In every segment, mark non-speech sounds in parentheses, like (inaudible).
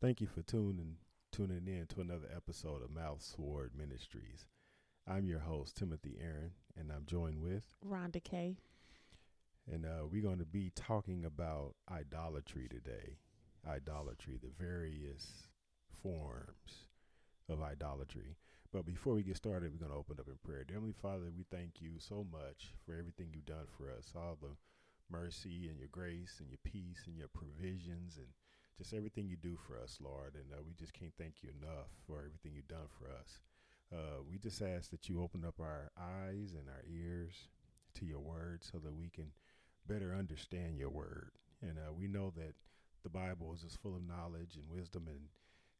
Thank you for tuning tuning in to another episode of Mouth Sword Ministries. I'm your host Timothy Aaron, and I'm joined with Rhonda K. And uh, we're going to be talking about idolatry today. Idolatry, the various forms of idolatry. But before we get started, we're going to open up in prayer. Dear Heavenly Father, we thank you so much for everything you've done for us, all the mercy and your grace and your peace and your provisions and just everything you do for us, Lord. And uh, we just can't thank you enough for everything you've done for us. Uh, we just ask that you open up our eyes and our ears to your word so that we can better understand your word. And uh, we know that the Bible is just full of knowledge and wisdom and,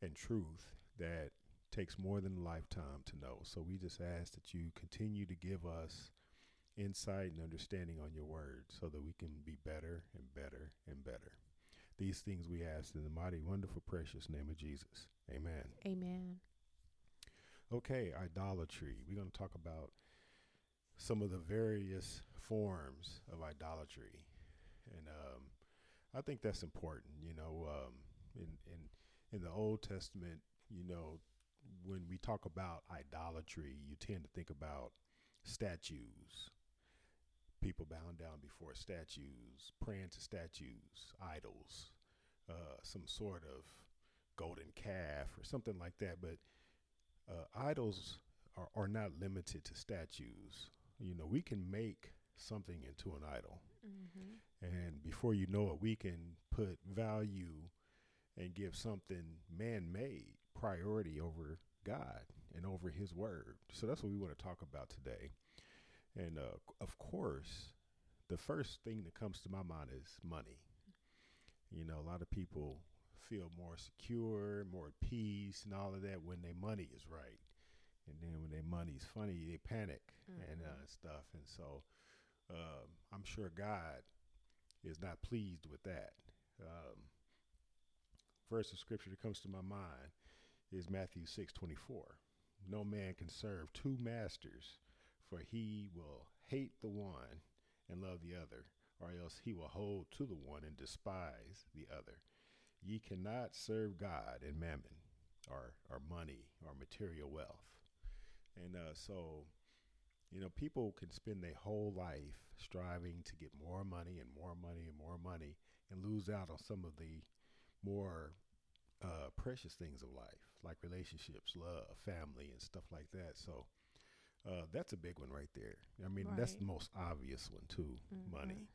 and truth that takes more than a lifetime to know. So we just ask that you continue to give us insight and understanding on your word so that we can be better and better and better. These things we ask in the mighty, wonderful, precious name of Jesus. Amen. Amen. Okay, idolatry. We're going to talk about some of the various forms of idolatry. And um, I think that's important. You know, um, in, in, in the Old Testament, you know, when we talk about idolatry, you tend to think about statues, people bowing down before statues, praying to statues, idols, uh, some sort of golden calf or something like that. But uh, idols are, are not limited to statues. You know, we can make something into an idol. Mm-hmm. And before you know it, we can put value and give something man made priority over God and over His Word. So that's what we want to talk about today. And uh, of course, the first thing that comes to my mind is money. You know, a lot of people feel more secure, more at peace, and all of that when their money is right. And then when their money's funny, they panic mm-hmm. and uh, stuff. And so um, I'm sure God is not pleased with that. Um, verse of scripture that comes to my mind is Matthew 6 24. No man can serve two masters, for he will hate the one and love the other, or else he will hold to the one and despise the other. Ye cannot serve God and mammon, or, or money, or material wealth. And uh, so, you know, people can spend their whole life striving to get more money and more money and more money and lose out on some of the more uh, precious things of life, like relationships, love, family, and stuff like that. So uh, that's a big one right there. I mean, right. that's the most obvious one too, mm-hmm. money.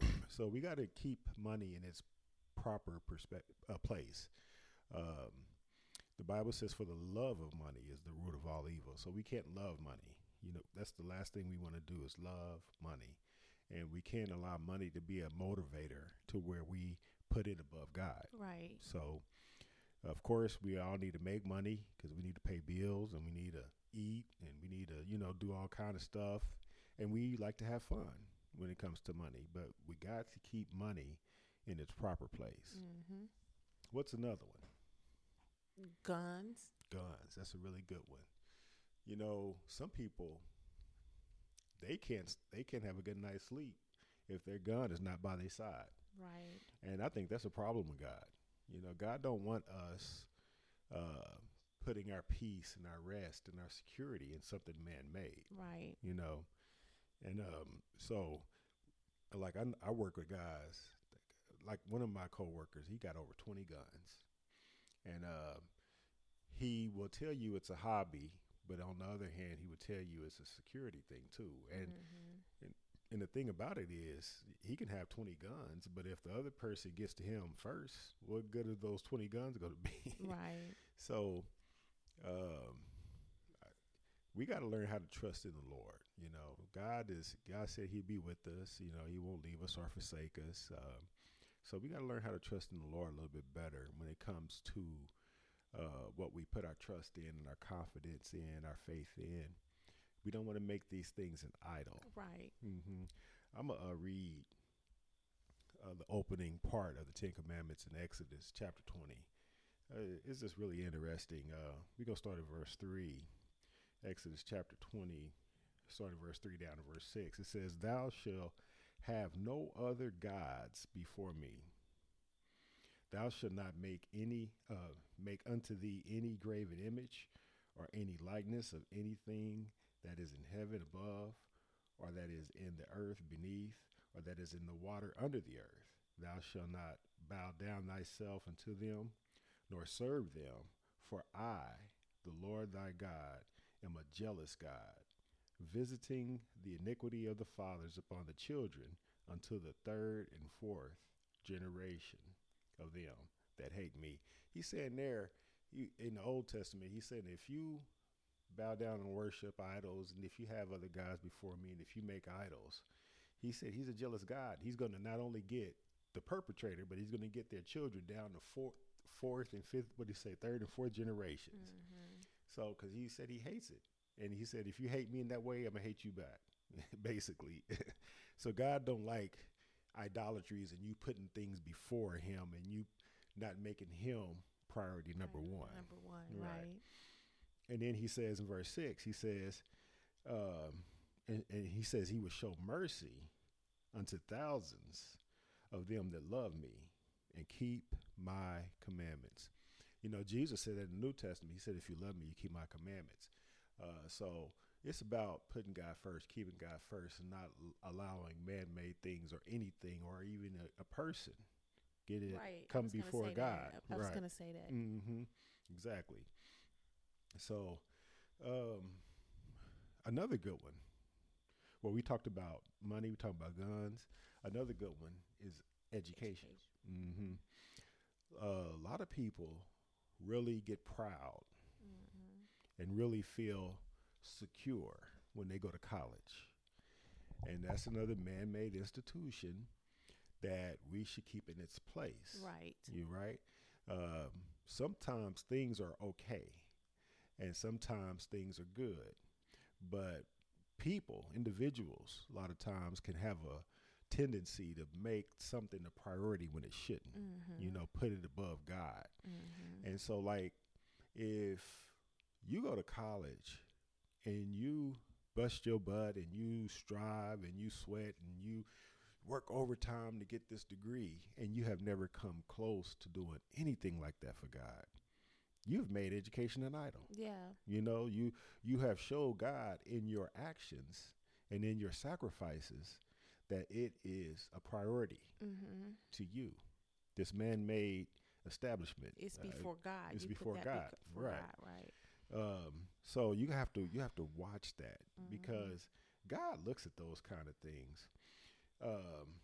(clears throat) so we got to keep money in its proper perspective uh, place. Um, the Bible says, "For the love of money is the root of all evil." So we can't love money. You know, that's the last thing we want to do is love money, and we can't allow money to be a motivator to where we put it above God. Right. So of course, we all need to make money because we need to pay bills and we need to eat and we need to, you know, do all kind of stuff. And we like to have fun when it comes to money, but we got to keep money in its proper place. Mm-hmm. What's another one? Guns. Guns. That's a really good one. You know, some people they can't they can't have a good night's sleep if their gun is not by their side. Right. And I think that's a problem with God. You know, God don't want us uh, putting our peace and our rest and our security in something man-made. Right. You know, and um, so, like I, I work with guys. Like one of my coworkers, he got over twenty guns, and uh, he will tell you it's a hobby, but on the other hand, he would tell you it's a security thing too. And, mm-hmm. and and the thing about it is, he can have 20 guns, but if the other person gets to him first, what good are those 20 guns going to be? (laughs) Right. so, um, we got to learn how to trust in the Lord. You know, God is, God said he'd be with us. You know, he won't leave us or forsake us. Um, so we got to learn how to trust in the Lord a little bit better when it comes to uh, what we put our trust in and our confidence in, our faith in we don't want to make these things an idol. Right. Mm-hmm. I'm going to uh, read uh, the opening part of the Ten Commandments in Exodus chapter 20. Uh, it's just really interesting. Uh, we're going to start at verse 3. Exodus chapter 20, starting verse 3 down to verse 6. It says, Thou shalt have no other gods before me. thou shalt not make any uh, make unto thee any graven image or any likeness of anything that is in heaven above or that is in the earth beneath or that is in the water under the earth thou shalt not bow down thyself unto them nor serve them for i the lord thy god am a jealous god visiting the iniquity of the fathers upon the children unto the third and fourth generation of them that hate me. He's saying there he, in the Old Testament, he said, if you bow down and worship idols, and if you have other gods before me, and if you make idols, he said he's a jealous God. He's going to not only get the perpetrator, but he's going to get their children down to fourth, fourth and fifth, what do you say, third and fourth generations. Mm-hmm. So, because he said he hates it. And he said, if you hate me in that way, I'm going to hate you back, (laughs) basically. (laughs) so God don't like idolatries and you putting things before him and you not making him priority number right. one. Number one, right. right. And then he says in verse six, he says, um, and, and he says he will show mercy unto thousands of them that love me and keep my commandments. You know, Jesus said that in the New Testament. He said, if you love me, you keep my commandments. Uh, so it's about putting God first, keeping God first, and not allowing man-made things or anything or even a, a person get it right. come before God. That. I was going to say that. Mm-hmm. Exactly. So, um, another good one. Well, we talked about money. We talked about guns. Another good one is education. education. Mm-hmm. Uh, a lot of people really get proud mm-hmm. and really feel secure when they go to college. And that's another man made institution that we should keep in its place. Right. You're right? Um, sometimes things are okay and sometimes things are good. But people, individuals, a lot of times can have a tendency to make something a priority when it shouldn't. Mm-hmm. You know, put it above God. Mm-hmm. And so, like, if you go to college and you bust your butt and you strive and you sweat and you work overtime to get this degree and you have never come close to doing anything like that for God you've made education an idol yeah you know you you have showed God in your actions and in your sacrifices that it is a priority mm-hmm. to you this man-made establishment it's uh, before uh, God it's you before God before right God, right um, so you have to you have to watch that mm-hmm. because God looks at those kind of things. Um,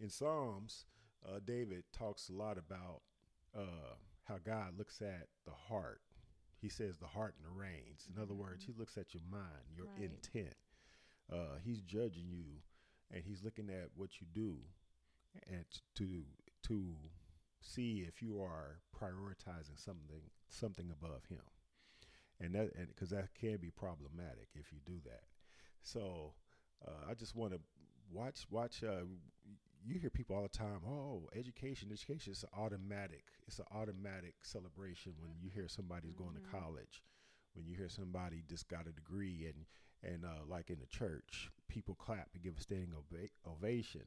in Psalms, uh, David talks a lot about uh, how God looks at the heart. He says the heart and the reins. In mm-hmm. other words, He mm-hmm. looks at your mind, your right. intent. Uh, he's judging you, and He's looking at what you do, and to to see if you are prioritizing something something above Him and that and because that can be problematic if you do that. So uh, I just want to watch watch. Uh, you hear people all the time. Oh, education, education is automatic. It's an automatic celebration when you hear somebody's mm-hmm. going to mm-hmm. college. When you hear somebody just got a degree and and uh, like in the church, people clap and give a standing ova- ovation.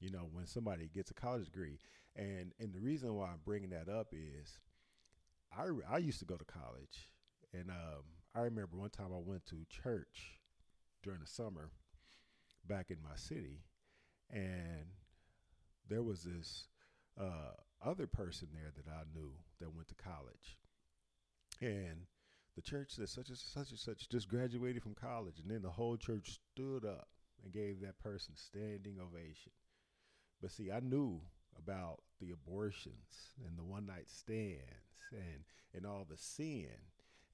You know, when somebody gets a college degree, and and the reason why I'm bringing that up is, I I used to go to college. And um, I remember one time I went to church during the summer back in my city, and there was this uh, other person there that I knew that went to college, and the church that such and such and such just graduated from college, and then the whole church stood up and gave that person standing ovation. But see, I knew about the abortions and the one night stands and and all the sin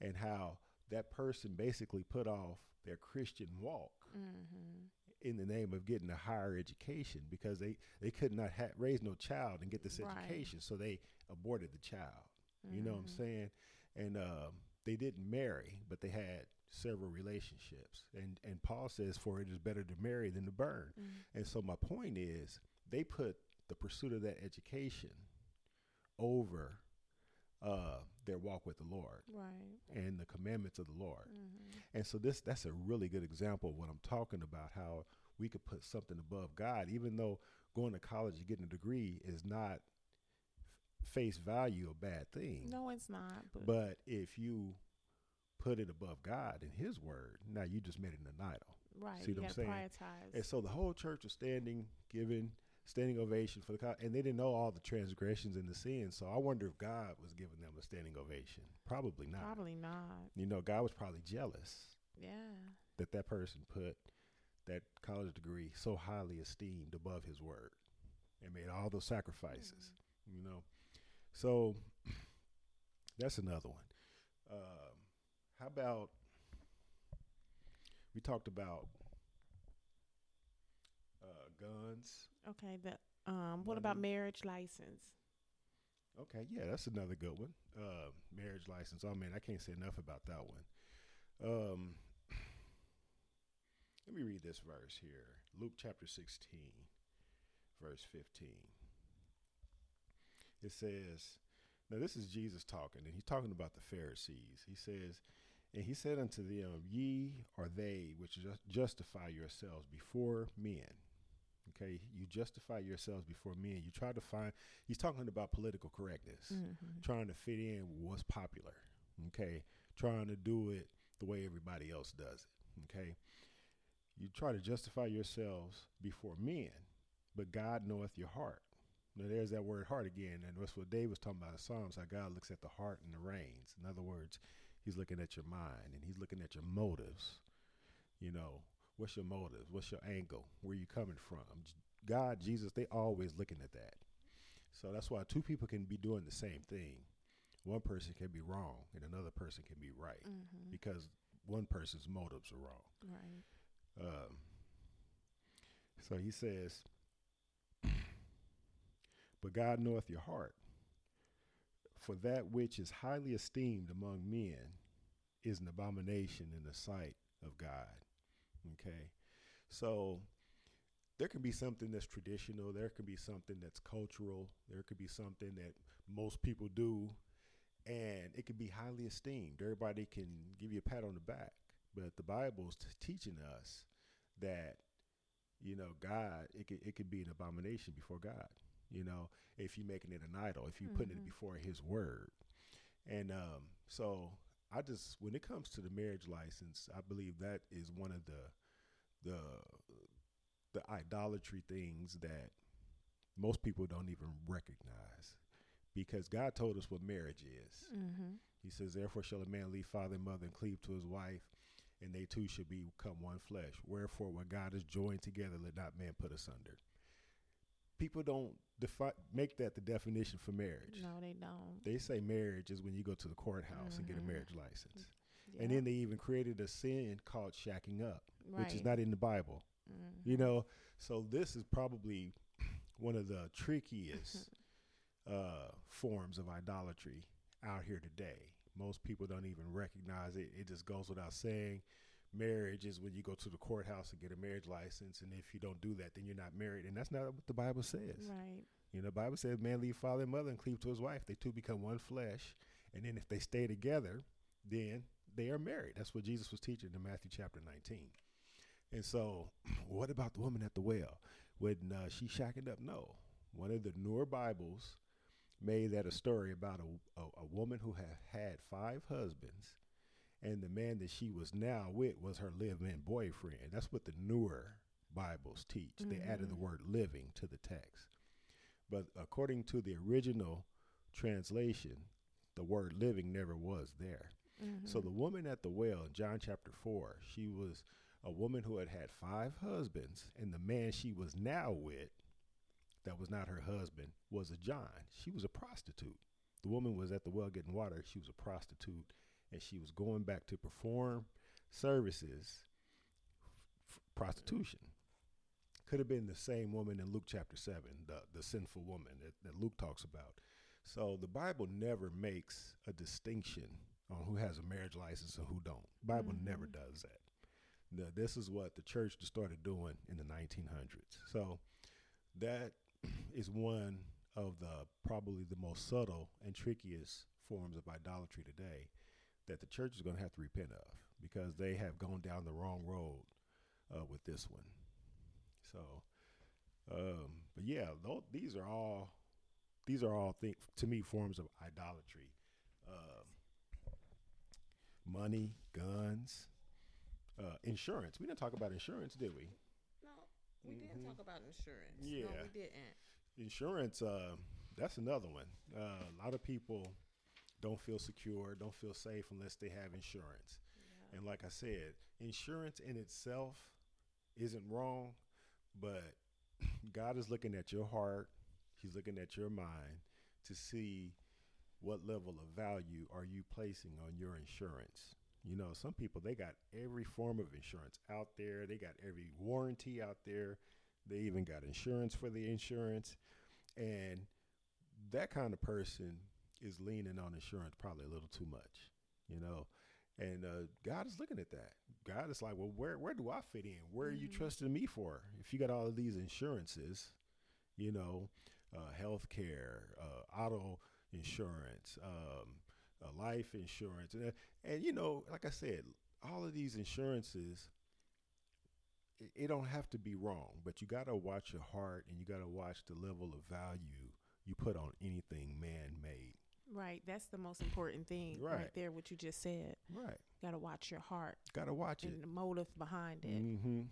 and how that person basically put off their Christian walk mm-hmm. in the name of getting a higher education because they, they could not ha- raise no child and get this right. education, so they aborted the child. Mm-hmm. You know what I'm mm-hmm. saying? And um, they didn't marry, but they had several relationships. And and Paul says, "For it is better to marry than to burn." Mm-hmm. And so my point is, they put the pursuit of that education over uh, their walk with the Lord, right, and the commandments of the Lord. Mm-hmm. And so this that's a really good example of what I'm talking about. How we could put something above God, even though going to college and getting a degree is not face value a bad thing. No, it's not. But, But if you put it above God and His word, now you just made it an idol. right, see what I'm saying? prioritize. And so the whole church was standing, giving standing ovation for the co- and they didn't know all the transgressions and the sins. So I wonder if God was giving them a standing ovation. Probably not. Probably not. You know, God was probably jealous Yeah. that that person put that college degree so highly esteemed above his word and made all those sacrifices, mm-hmm. you know. So (clears throat) that's another one. Um, how about we talked about uh, guns? Okay. The um. What about marriage license? Okay, yeah, that's another good one. Uh, marriage license. Oh man, I can't say enough about that one. Um, (clears throat) let me read this verse here. Luke chapter 16, verse 15. It says, now this is Jesus talking, and he's talking about the Pharisees. He says, and he said unto them, Ye are they which ju- justify yourselves before men. Okay, you justify yourselves before men. You try to find, he's talking about political correctness Mm-hmm. trying to fit in what's popular. Okay, trying to do it the way everybody else does it. Okay, you try to justify yourselves before men, but God knoweth your heart. Now there's that word heart again, and that's what Dave was talking about in Psalms. How God looks at the heart and the reins. In other words, He's looking at your mind and He's looking at your motives. You know, what's your motives? What's your angle? Where you coming from? God, Jesus, they always looking at that. So that's why two people can be doing the same thing. One person can be wrong and another person can be right Mm-hmm. because one person's motives are wrong. Right. Um, so he says, But God knoweth your heart. For that which is highly esteemed among men is an abomination in the sight of God. Okay. So there can be something that's traditional, there could be something that's cultural, there could be something that most people do, and it could be highly esteemed. Everybody can give you a pat on the back. But the Bible's t- teaching us that you know god it could it could be an abomination before god you know if you're making it an idol if you're putting it Mhm. before his word and um so i just when it comes to the marriage license i believe that is one of the the the idolatry things that most people don't even recognize because god told us what marriage is Mm-hmm. he says, Therefore shall a man leave father and mother and cleave to his wife, and they two shall become one flesh. Wherefore, what God has joined together, let not man put asunder. People don't defi- make that the definition for marriage. No, they don't. They say marriage is when you go to the courthouse and get a Mhm. marriage license. Yeah. And then they even created a sin called shacking up, right. which is not in the Bible. Mhm. You know, so this is probably (clears throat) one of the trickiest (laughs) uh, forms of idolatry out here today. Most people don't even recognize it. It just goes without saying. Marriage is when you go to the courthouse and get a marriage license, and if you don't do that, then you're not married, and that's not what the Bible says. Right. You know, the Bible says, "Man leave father and mother and cleave to his wife; they two become one flesh." And then if they stay together, then they are married. That's what Jesus was teaching in Matthew chapter 19. And so, (clears throat) what about the woman at the well? When uh, she shacking up? No. One of the newer Bibles made that a story about a, a, a woman who had had five husbands, and the man that she was now with was her live-in boyfriend. That's what the newer Bibles teach. They added the Mhm. word living to the text. But according to the original translation, the word living never was there. Mm-hmm. So the woman at the well in John chapter 4, she was a woman who had had five husbands, and the man she was now with, that was not her husband, was a John. She was a prostitute. The woman was at the well getting water. She was a prostitute, and she was going back to perform services, f- prostitution. Could have been the same woman in Luke chapter 7, the, the sinful woman that, that Luke talks about. So the Bible never makes a distinction on who has a marriage license and who don't. Bible never Mhm. does that. The, this is what the church just started doing in the 1900s. So that (clears throat) is one of the probably the most subtle and trickiest forms of idolatry today that the church is going to have to repent of because they have gone down the wrong road uh, with this one. So, um, but yeah, tho- these are all these are all things to me forms of idolatry. Um, money, guns, uh, insurance. We didn't talk about insurance, did we? No, we didn't Mhm. talk about insurance. No, Yeah. we didn't. Insurance, uh, that's another one. Uh, a lot of people don't feel secure, don't feel safe unless they have insurance. Yeah. And like I said, insurance in itself isn't wrong, but (clears throat) God is looking at your heart, He's looking at your mind to see what level of value are you placing on your insurance. You know, some people they got every form of insurance out there. They got every warranty out there. They even got insurance for the insurance. And that kind of person is leaning on insurance probably a little too much, you know. And uh, God is looking at that. God is like, well, where where do I fit in? Where are you Mhm. trusting me for? If you got all of these insurances, you know, uh, health care, uh, auto insurance, um, uh, life insurance, and, uh, and you know, like I said, all of these insurances, it, it don't have to be wrong, but you got to watch your heart and you got to watch the level of value you put on anything man made. Right. That's the most important thing right, Right. there, what you just said. Right. Got to watch your heart Got to watch it. and the motive behind it. hmm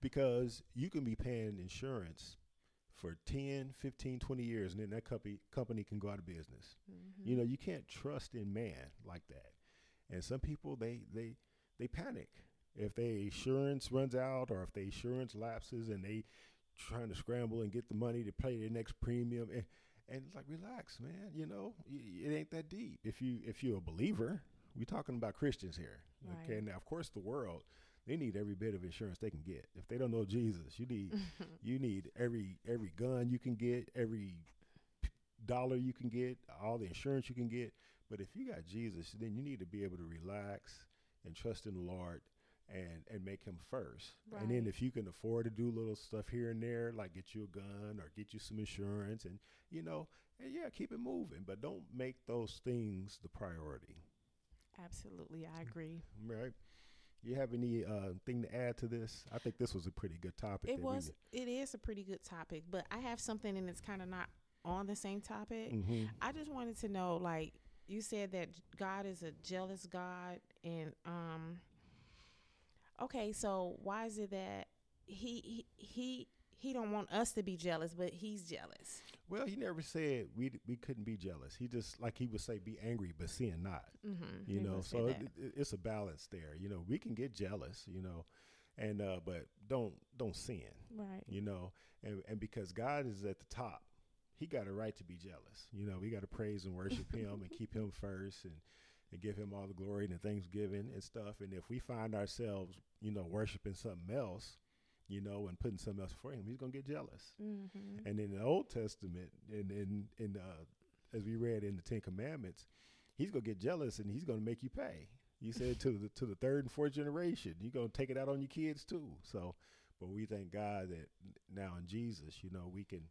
Because you can be paying insurance for 10, 15, 20 years, and then that company, company can go out of business. Mhm. You know, you can't trust in man like that. And some people, they, they, they panic. If their insurance runs out or if their insurance lapses and they trying to scramble and get the money to pay their next premium. And, and it's like, relax, man. You know, it ain't that deep. If you if you're a believer, we're talking about Christians here. Okay. Now, of course, the world they need every bit of insurance they can get. If they don't know Jesus, you need (laughs) you need every every gun you can get, every dollar you can get, all the insurance you can get. But if you got Jesus, then you need to be able to relax and trust in the Lord and and make him first. And then if you can afford to do little stuff here and there, like get you a gun or get you some insurance and you know, and yeah, keep it moving, but don't make those things the priority. Absolutely. I agree. Right? You have any uh, thing to add to this? I think this was a pretty good topic. It was, it is a pretty good topic, but I have something and it's kind of not on the same topic. hmm I just wanted to know, like you said that God is a jealous God, and um, okay, so why is it that he he he, he don't want us to be jealous, but he's jealous? Well, he never said we we couldn't be jealous. He just like he would say, be angry, but sin not. Mm-hmm. You know, so it, it, it's a balance there. You know, we can get jealous. You know, and uh, but don't don't sin. right, You know, and and because God is at the top, He got a right to be jealous. You know, we got to praise and worship Him and keep Him (laughs) first and. And give him all the glory and the thanksgiving and stuff. And if we find ourselves, you know, worshiping something else, you know, and putting something else for him, he's gonna get jealous. mm-hmm. And in the Old Testament, and in in uh, as we read in the Ten Commandments, he's gonna get jealous and he's gonna make you pay. You (laughs) said to the to the third and fourth generation, you're gonna take it out on your kids too. So, but we thank God that now in Jesus, you know, we can.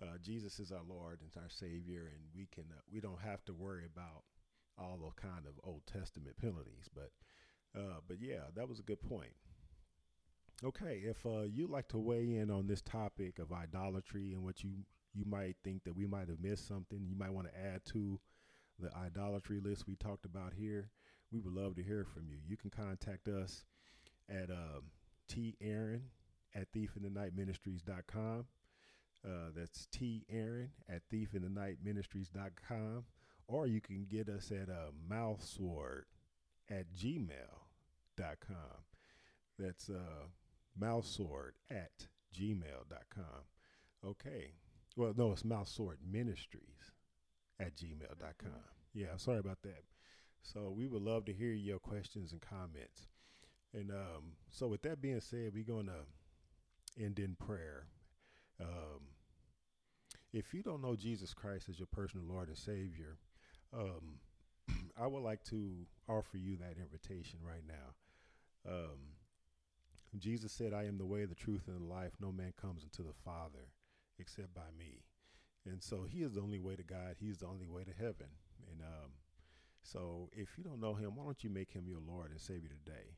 Uh, Jesus is our Lord and our Savior, and we can uh, we don't have to worry about all those kind of Old Testament penalties. But uh, but yeah, that was a good point. Okay, if uh, you'd like to weigh in on this topic of idolatry and what you you might think that we might have missed something, you might want to add to the idolatry list we talked about here. We would love to hear from you. You can contact us at um, T Aaron at thiefinthenightministries.com. Uh, that's T Aaron at thiefinthenightministries.com. Or you can get us at uh, mouthsword at gmail.com. That's uh, mouthsword at gmail.com. Okay. Well, no, it's mouthsword ministries at gmail.com. Yeah, sorry about that. So we would love to hear your questions and comments. And um, so, with that being said, we're going to end in prayer. Um, if you don't know Jesus Christ as your personal Lord and Savior, um, (clears throat) I would like to offer you that invitation right now. Um, Jesus said, I am the way, the truth, and the life. No man comes unto the Father except by me. And so he is the only way to God. He is the only way to heaven. And um, so if you don't know him, why don't you make him your Lord and Savior today?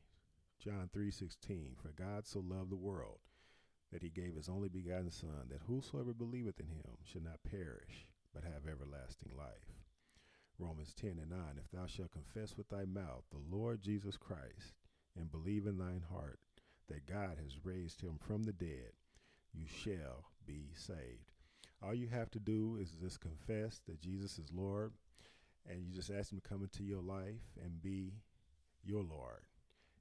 John 3:16 For God so loved the world that he gave his only begotten son that whosoever believeth in him should not perish but have everlasting life. Romans 10 and 9 If thou shalt confess with thy mouth the Lord Jesus Christ, and believe in thine heart that God has raised him from the dead, you shall be saved. All you have to do is just confess that Jesus is Lord, and you just ask him to come into your life and be your Lord.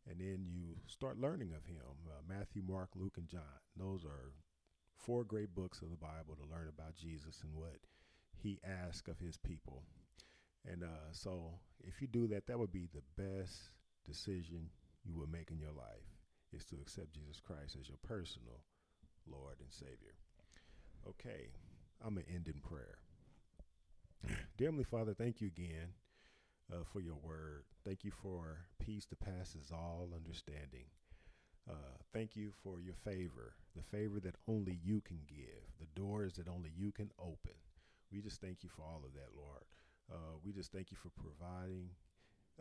And then you start learning of him. Uh, Matthew, Mark, Luke, and John. Those are four great books of the Bible to learn about Jesus and what he asked of his people. And uh, so, if you do that, that would be the best decision you will make in your life is to accept Jesus Christ as your personal Lord and Savior. Okay, I'm going to end in prayer. (clears throat) Dear Heavenly Father, thank you again uh, for your word. Thank you for peace that passes all understanding. Uh, thank you for your favor, the favor that only you can give, the doors that only you can open. We just thank you for all of that, Lord. Uh, we just thank you for providing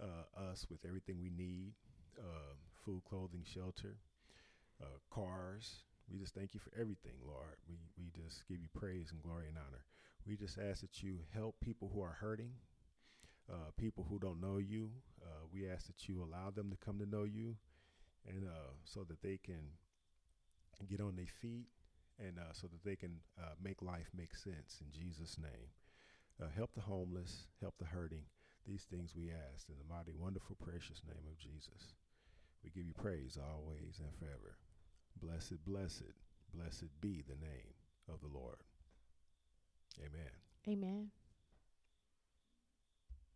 uh, us with everything we need um, food, clothing, shelter, uh, cars. We just thank you for everything, Lord. We, we just give you praise and glory and honor. We just ask that you help people who are hurting, uh, people who don't know you. Uh, we ask that you allow them to come to know you, and uh, so that they can get on their feet, and uh, so that they can uh, make life make sense. In Jesus' name, uh, help the homeless, help the hurting. These things we ask in the mighty, wonderful, precious name of Jesus. We give you praise always and forever. Blessed, blessed, blessed be the name of the Lord. Amen. Amen.